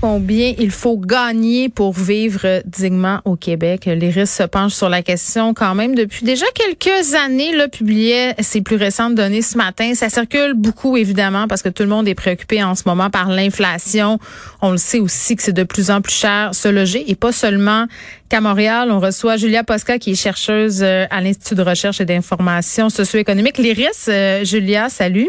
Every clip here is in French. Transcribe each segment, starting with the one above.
Combien il faut gagner pour vivre dignement au Québec? L'IRIS se penche sur la question quand même depuis déjà quelques années. Là, publiait ses plus récentes données ce matin. Ça circule beaucoup, évidemment, parce que tout le monde est préoccupé en ce moment par l'inflation. On le sait aussi que c'est de plus en plus cher se loger et pas seulement qu'à Montréal. On reçoit Julia Posca, qui est chercheuse euh, à l'Institut de recherche et d'information socio-économique. L'IRIS, euh, Julia, salut.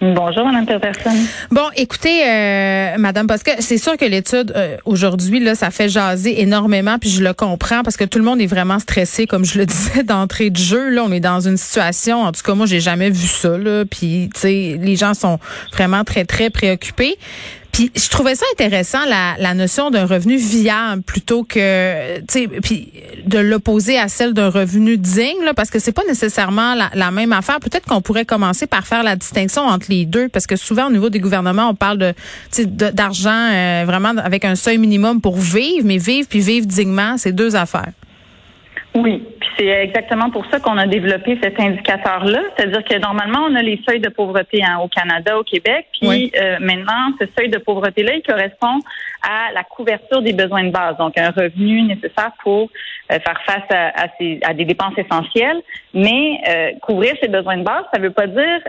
Bonjour, Mme Peterson. Bon, écoutez, euh, Madame Posca, c'est sûr que l'étude euh, aujourd'hui, là, ça fait jaser énormément, puis je le comprends parce que tout le monde est vraiment stressé, comme je le disais d'entrée de jeu. Là, on est dans une situation, en tout cas, moi, j'ai jamais vu ça. Là, puis, tu sais, les gens sont vraiment très, très préoccupés. Puis je trouvais ça intéressant la, la notion d'un revenu viable plutôt que tu sais puis de l'opposer à celle d'un revenu digne là, parce que c'est pas nécessairement la, la même affaire. Peut-être qu'on pourrait commencer par faire la distinction entre les deux parce que souvent au niveau des gouvernements on parle de d'argent euh, vraiment avec un seuil minimum pour vivre, mais vivre puis vivre dignement, c'est deux affaires. Oui, puis c'est exactement pour ça qu'on a développé cet indicateur-là. C'est-à-dire que normalement, on a les seuils de pauvreté hein, au Canada, au Québec, puis euh, maintenant, ce seuil de pauvreté-là, il correspond à la couverture des besoins de base, donc un revenu nécessaire pour euh, faire face à, à, des dépenses essentielles. Mais euh, couvrir ces besoins de base, ça ne veut pas dire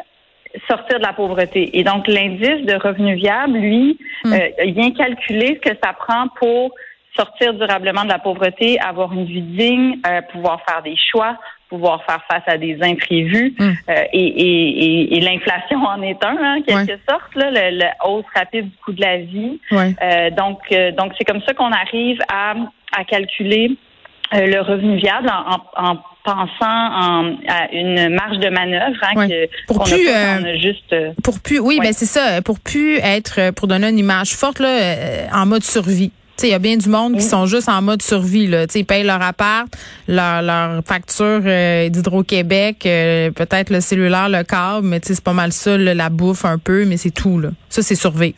sortir de la pauvreté. Et donc, l'indice de revenu viable, lui, hmm. il vient calculer ce que ça prend pour sortir durablement de la pauvreté, avoir une vie digne, euh, pouvoir faire des choix, pouvoir faire face à des imprévus. Mm. Euh, et, et, et, l'inflation en est un, en quelque sorte, là, le, hausse rapide du coût de la vie. Euh, donc, donc c'est comme ça qu'on arrive à, à calculer le revenu viable en, en, pensant en, à une marge de manœuvre hein, que, pour plus a juste pour plus oui ben c'est ça pour plus être pour donner une image forte là en mode survie il y a bien du monde qui sont juste en mode survie. Là. ils payent leur appart, leur, leur facture euh, d'Hydro-Québec, euh, peut-être le cellulaire, le câble, mais c'est pas mal ça, la bouffe un peu, mais c'est tout. Là. Ça, c'est survivre.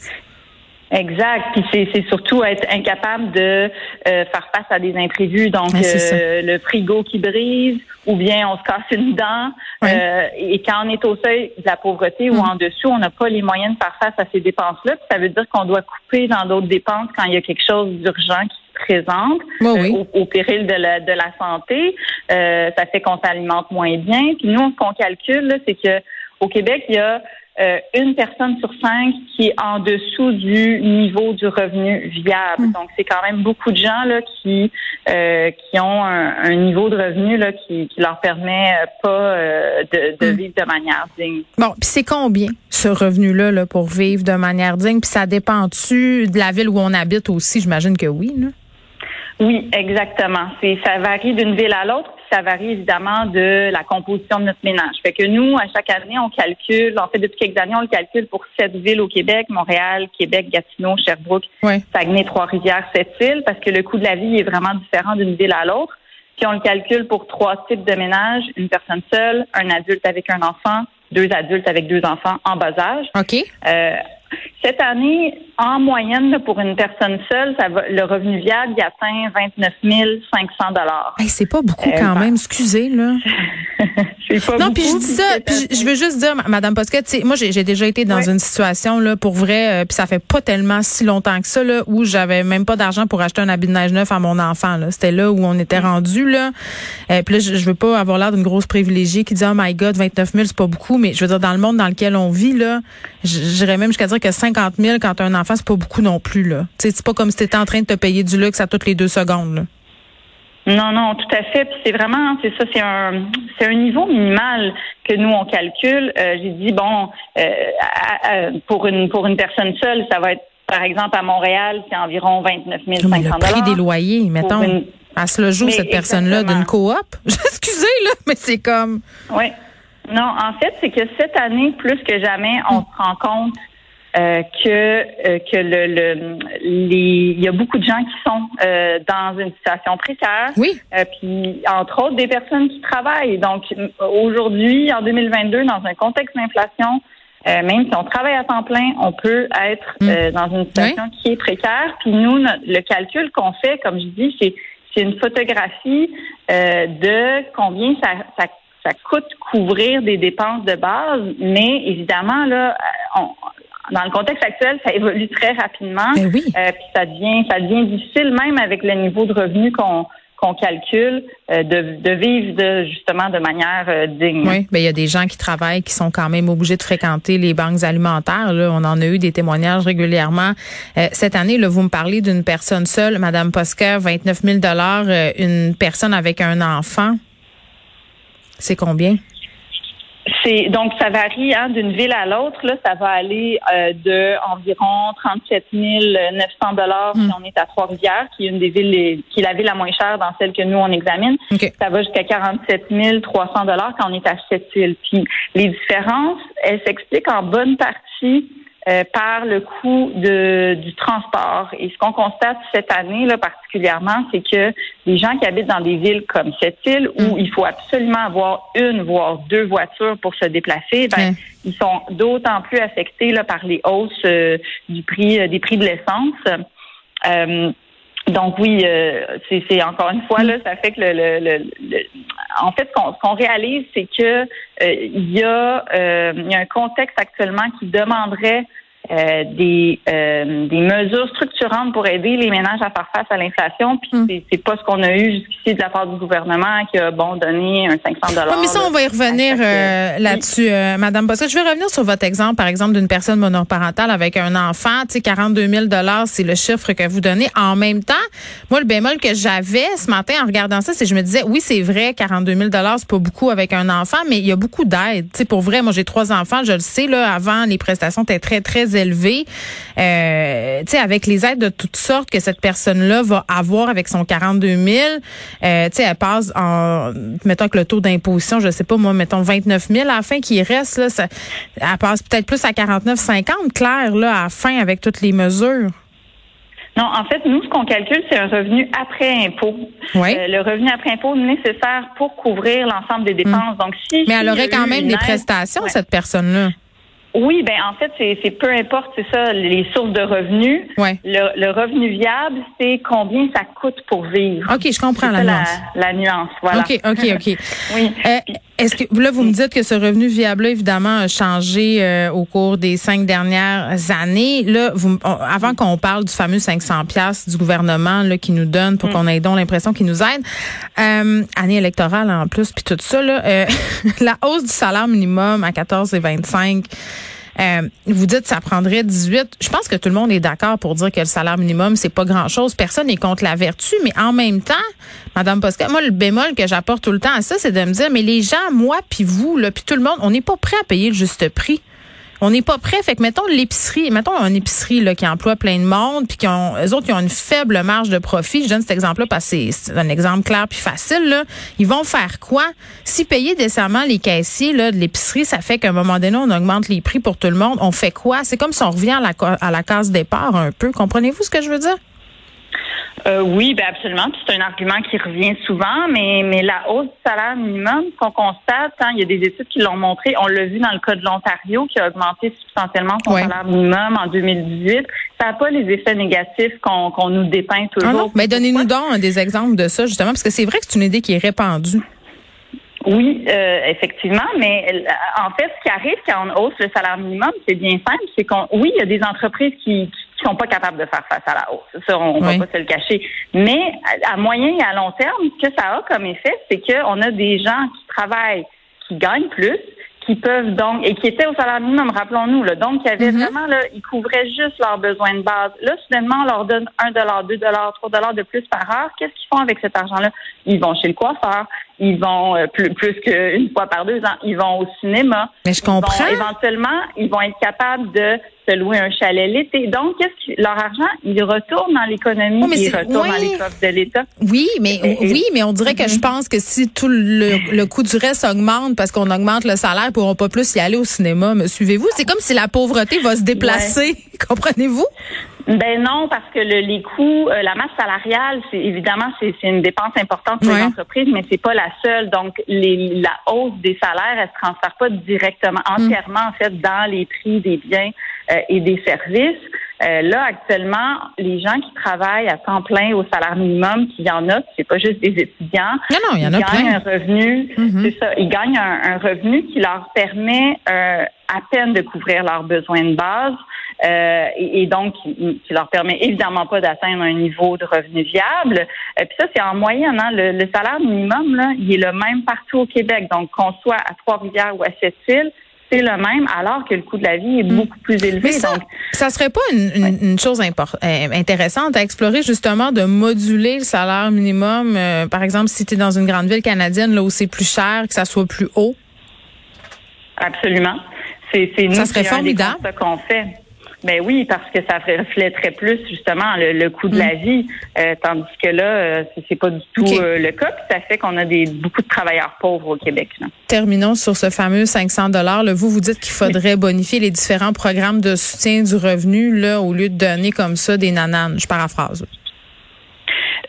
Exact. Puis c'est surtout être incapable de euh, faire face à des imprévus. Donc euh, le frigo qui brise, ou bien on se casse une dent. Euh, et quand on est au seuil de la pauvreté ou mm. en dessous, on n'a pas les moyens de faire face à ces dépenses-là. Ça veut dire qu'on doit couper dans d'autres dépenses quand il y a quelque chose d'urgent qui se présente au, péril de la, de la santé. ça fait qu'on s'alimente moins bien. Puis nous, ce qu'on calcule, c'est que au Québec, il y a euh, une personne sur cinq qui est en dessous du niveau du revenu viable. Hmm. Donc, c'est quand même beaucoup de gens là qui euh, qui ont un, niveau de revenu là qui, qui leur permet euh, pas de, de hmm. vivre de manière digne. Bon, puis c'est combien ce revenu-là là, pour vivre de manière digne? Puis ça dépend-tu de la ville où on habite aussi? J'imagine que oui. Là. Oui, exactement. C'est ça varie d'une ville à l'autre ça varie évidemment de la composition de notre ménage. Fait que nous, à chaque année, on calcule, en fait, depuis quelques années, on le calcule pour sept villes au Québec, Montréal, Québec, Gatineau, Sherbrooke, Saguenay, Trois-Rivières, Sept-Îles, parce que le coût de la vie est vraiment différent d'une ville à l'autre. Puis on le calcule pour trois types de ménages, une personne seule, un adulte avec un enfant, deux adultes avec deux enfants en bas âge. OK. Euh, cette année, en moyenne, pour une personne seule, ça va, le revenu viable il atteint 29 500 dollars. c'est pas beaucoup euh, quand même, excusez là. pas non, puis je dis ça, puis je veux juste dire, Madame Posquet, moi j'ai déjà été dans une situation là pour vrai, euh, puis ça fait pas tellement si longtemps que ça là où j'avais même pas d'argent pour acheter un habit de neige neuf à mon enfant. Là, c'était là où on était mm. rendu là. Euh, puis là, je, veux pas avoir l'air d'une grosse privilégiée qui dit oh my God, 29 000 c'est pas beaucoup, mais je veux dire dans le monde dans lequel on vit là, j'irais même jusqu'à dire que 50 000 quand un enfant, c'est pas beaucoup non plus. là. C'est pas comme si tu étais en train de te payer du luxe à toutes les deux secondes. Non, non, tout à fait. Puis c'est vraiment, c'est ça, c'est un, c'est un niveau minimal que nous on calcule. Euh, j'ai dit bon, euh, pour une pour une personne seule, ça va être par exemple à Montréal, c'est environ 29 500 Le prix des loyers, mettons, à ce le jour cette personne-là d'une coop. Excusez là, mais c'est comme. Oui. Non, en fait, c'est que cette année, plus que jamais, on se rend compte euh, que euh, que le, le les il y a beaucoup de gens qui sont euh, dans une situation précaire. Oui. puis entre autres des personnes qui travaillent. Donc aujourd'hui en 2022 dans un contexte d'inflation même si on travaille à temps plein, on peut être mm. dans une situation qui est précaire. Puis nous, le calcul qu'on fait, comme je dis, c'est c'est une photographie de combien ça, ça ça coûte couvrir des dépenses de base, mais évidemment, là, on, dans le contexte actuel, ça évolue très rapidement. Ben oui. euh, puis ça devient, ça devient difficile même avec le niveau de revenus qu'on qu'on calcule euh, de, de, vivre de, justement de manière euh, digne. Oui, ben il y a des gens qui travaillent qui sont quand même obligés de fréquenter les banques alimentaires. Là. On en a eu des témoignages régulièrement. Euh, cette année, là, vous me parlez d'une personne seule, Madame Posca, 29 000 dollars, une personne avec un enfant. C'est combien? C'est donc ça varie hein, d'une ville à l'autre. Là, ça va aller euh, de environ 37 900 dollars si hmm. on est à Trois-Rivières, qui est une des villes qui est la ville la moins chère dans celle que nous on examine. Ça va jusqu'à 47 300 dollars quand on est à cette île. Puis les différences, elles s'expliquent en bonne partie euh, par le coût de, du transport. Et ce qu'on constate cette année là, particulièrement, c'est que les gens qui habitent dans des villes comme cette île où mm. il faut absolument avoir une voire deux voitures pour se déplacer, ben, ils sont d'autant plus affectés là, par les hausses euh, du prix euh, des prix de l'essence. Donc oui, c'est encore une fois là, ça fait que le, le, en fait ce qu'on réalise, c'est que il y a il y a un contexte actuellement qui demanderait euh, des, euh, des mesures structurantes pour aider les ménages à faire face à l'inflation. Puis hum. c'est pas ce qu'on a eu jusqu'ici de la part du gouvernement qui a bon donné un 500 dollars. mais ça, on va y revenir euh, là-dessus, Madame Bossette. Je vais revenir sur votre exemple, par exemple, d'une personne monoparentale avec un enfant. Tu sais, 42 000 dollars, c'est le chiffre que vous donnez. En même temps, moi, le bémol que j'avais ce matin en regardant ça, c'est que je me disais, oui, c'est vrai, 42 000 dollars, c'est pas beaucoup avec un enfant, mais il y a beaucoup d'aide. Tu sais, pour vrai, moi, j'ai trois enfants, je le sais là. Avant, les prestations étaient très très élevé, euh, tu sais, avec les aides de toutes sortes que cette personne-là va avoir avec son 42 000, euh, tu sais, elle passe en, mettons que le taux d'imposition, je sais pas, moi, mettons 29 000 à la fin qui reste, là, ça, elle passe peut-être plus à 49, 50, clair, là, à la fin avec toutes les mesures. Non, en fait, nous, ce qu'on calcule, c'est un revenu après impôt. Oui. Euh, le revenu après impôt nécessaire pour couvrir l'ensemble des dépenses. Donc, si Mais elle aurait quand même des prestations, cette personne-là. Oui, ben en fait, c'est peu importe, c'est ça, les sources de revenus. Ouais. Le, revenu viable, c'est combien ça coûte pour vivre. OK, je comprends la, nuance. La, nuance. Voilà. OK, OK, OK. oui. Euh, est-ce que là, vous me dites que ce revenu viable-là, évidemment, a changé euh, au cours des cinq dernières années. Là, vous, avant qu'on parle du fameux 500 pièces du gouvernement là, qui nous donne pour mm. qu'on ait donc l'impression qu'il nous aide, euh, année électorale en plus, puis tout ça, là, euh, la hausse du salaire minimum à 14 et 25 euh, vous dites ça prendrait 18. Je pense que tout le monde est d'accord pour dire que le salaire minimum, c'est pas grand-chose. Personne n'est contre la vertu, mais en même temps, Madame Posca, moi, le bémol que j'apporte tout le temps à ça, c'est de me dire, mais les gens, moi, puis vous, là, puis tout le monde, on n'est pas prêt à payer le juste prix on n'est pas prêt. Fait que mettons l'épicerie, mettons une épicerie là, qui emploie plein de monde, puis qui ont, eux autres qui ont une faible marge de profit. Je donne cet exemple-là parce que c'est un exemple clair puis facile. Là. Ils vont faire quoi? Si payer décemment les caissiers là, de l'épicerie, ça fait qu'à un moment donné on augmente les prix pour tout le monde. On fait quoi? C'est comme si on revient à la, à la case départ un peu. Comprenez-vous ce que je veux dire? Euh, oui, ben absolument. C'est un argument qui revient souvent, mais mais la hausse du salaire minimum, qu'on constate, hein, il y a des études qui l'ont montré. On l'a vu dans le cas de l'Ontario, qui a augmenté substantiellement son salaire minimum en 2018. Ça n'a pas les effets négatifs qu'on nous dépeint toujours. Ah non, mais donnez-nous donc des exemples de ça justement, parce que c'est vrai que c'est une idée qui est répandue. Oui, euh, effectivement, mais en fait, ce qui arrive quand on hausse le salaire minimum, c'est bien simple, c'est qu'on, oui, il y a des entreprises qui, qui sont pas capables de faire face à la hausse. Ça, on va pas se le cacher. Mais à moyen et à long terme, ce que ça a comme effet, c'est qu'on a des gens qui travaillent, qui gagnent plus, qui peuvent donc et qui étaient au salaire minimum, rappelons-nous, là, donc qui avaient mm-hmm. vraiment là, ils couvraient juste leurs besoins de base. Là, soudainement, on leur donne un dollar, deux dollars, trois dollars de plus par heure. Qu'est-ce qu'ils font avec cet argent-là? Ils vont chez le coiffeur, ils vont euh, plus plus qu'une fois par deux ans, ils vont au cinéma. Mais je comprends. éventuellement, ils vont être capables de se louer un chalet l'été. Donc, qu'est-ce que leur argent, il retourne dans l'économie, il retourne dans les coffres de l'État. Oui, mais oui, mais on dirait que je mhm. pense que si tout le, coût du reste augmente parce qu'on augmente le salaire, ils pourront pas plus y aller au cinéma. Me suivez-vous? C'est comme si la pauvreté va se déplacer. Comprenez-vous? Ben non, parce que le, les coûts, euh, la masse salariale, c'est évidemment c'est une dépense importante pour les entreprises, mais c'est pas la seule. Donc les, la hausse des salaires, elle se transfère pas directement, mm. entièrement en fait dans les prix des biens euh, et des services. Euh, là, actuellement, les gens qui travaillent à temps plein au salaire minimum, qu'il y en a, c'est pas juste des étudiants. Non, non, il y en a gagnent un revenu, mm-hmm. c'est ça, ils gagnent un, revenu qui leur permet euh, à peine de couvrir leurs besoins de base. Euh, et, donc qui, leur permet évidemment pas d'atteindre un niveau de revenu viable. Euh, puis ça, c'est en moyenne. Hein, le, le, salaire minimum, là, il est le même partout au Québec. Donc, qu'on soit à Trois-Rivières ou à Sept-Îles, c'est le même, alors que le coût de la vie est mm. beaucoup plus élevé. Mais ça, donc, ça serait pas une, une, chose euh, intéressante à explorer justement de moduler le salaire minimum, euh, par exemple, si tu es dans une grande ville canadienne là où c'est plus cher, que ça soit plus haut? Absolument. C'est nous ça serait formidable. qu'on fait. Ben oui, parce que ça reflèterait plus justement le, coût de la mm. vie, euh, tandis que là, euh, c'est pas du tout euh, le cas. Puis ça fait qu'on a des beaucoup de travailleurs pauvres au Québec. Terminons sur ce fameux 500 dollars. Vous vous dites qu'il faudrait bonifier les différents programmes de soutien du revenu là au lieu de donner comme ça des nananes. Je paraphrase.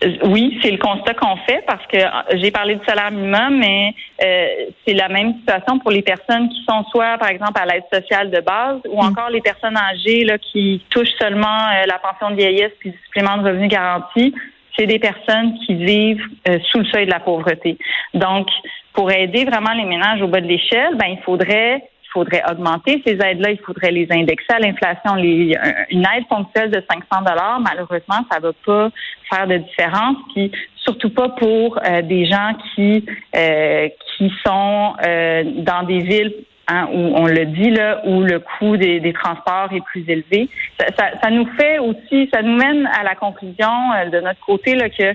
Euh, oui, c'est le constat qu'on fait parce que euh, j'ai parlé du salaire minimum, mais euh, c'est la même situation pour les personnes qui sont soit, par exemple, à l'aide sociale de base ou mm. encore les personnes âgées là, qui touchent seulement la pension de vieillesse puis le supplément de revenu garanti. C'est des personnes qui vivent sous le seuil de la pauvreté. Donc, pour aider vraiment les ménages au bas de l'échelle, ben il faudrait faudrait augmenter ces aides-là, il faudrait les indexer à l'inflation. une aide ponctuelle de 500 dollars, malheureusement, ça va pas faire de différence. Puis surtout pas pour euh, des gens qui euh, qui sont euh, dans des villes hein, où on le dit là, où le coût des, transports est plus élevé. Ça, nous fait aussi, ça nous mène à la conclusion de notre côté là que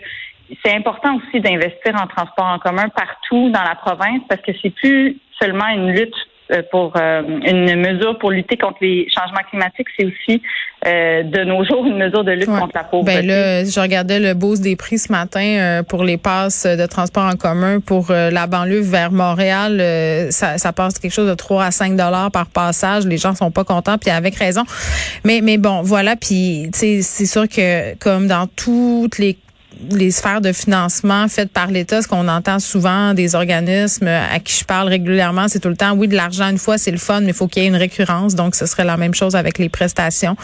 c'est important aussi d'investir en transport en commun partout dans la province parce que c'est plus seulement une lutte euh, pour euh, une mesure pour lutter contre les changements climatiques, c'est aussi euh, de nos jours une mesure de lutte contre la pauvreté. Ben là, je regardais le boost des prix ce matin pour les passes de transport en commun pour la banlieue vers Montréal. ça, ça passe quelque chose de 3 à 5 dollars par passage. Les gens sont pas contents, puis avec raison. Mais mais bon, voilà. Puis c'est sûr que comme dans toutes les les sphères de financement faites par l'État, ce qu'on entend souvent des organismes à qui je parle régulièrement, c'est tout le temps, oui, de l'argent une fois, c'est le fun, mais il faut qu'il y ait une récurrence. Donc, ce serait la même chose avec les prestations.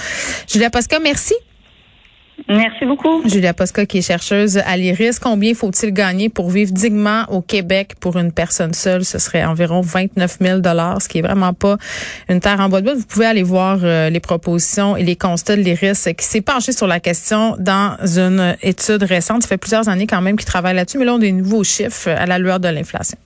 Julia Posca, merci. Merci beaucoup. Julia Posca, qui est chercheuse à l'IRIS. Combien faut-il gagner pour vivre dignement au Québec pour une personne seule? Ce serait environ 29 000 ce qui est vraiment pas une terre en bois de bois. Vous pouvez aller voir euh, les propositions et les constats de l'IRIS qui s'est penché sur la question dans une étude récente. Ça fait plusieurs années quand même qu'il travaille là-dessus, mais là, a des nouveaux chiffres à la lueur de l'inflation.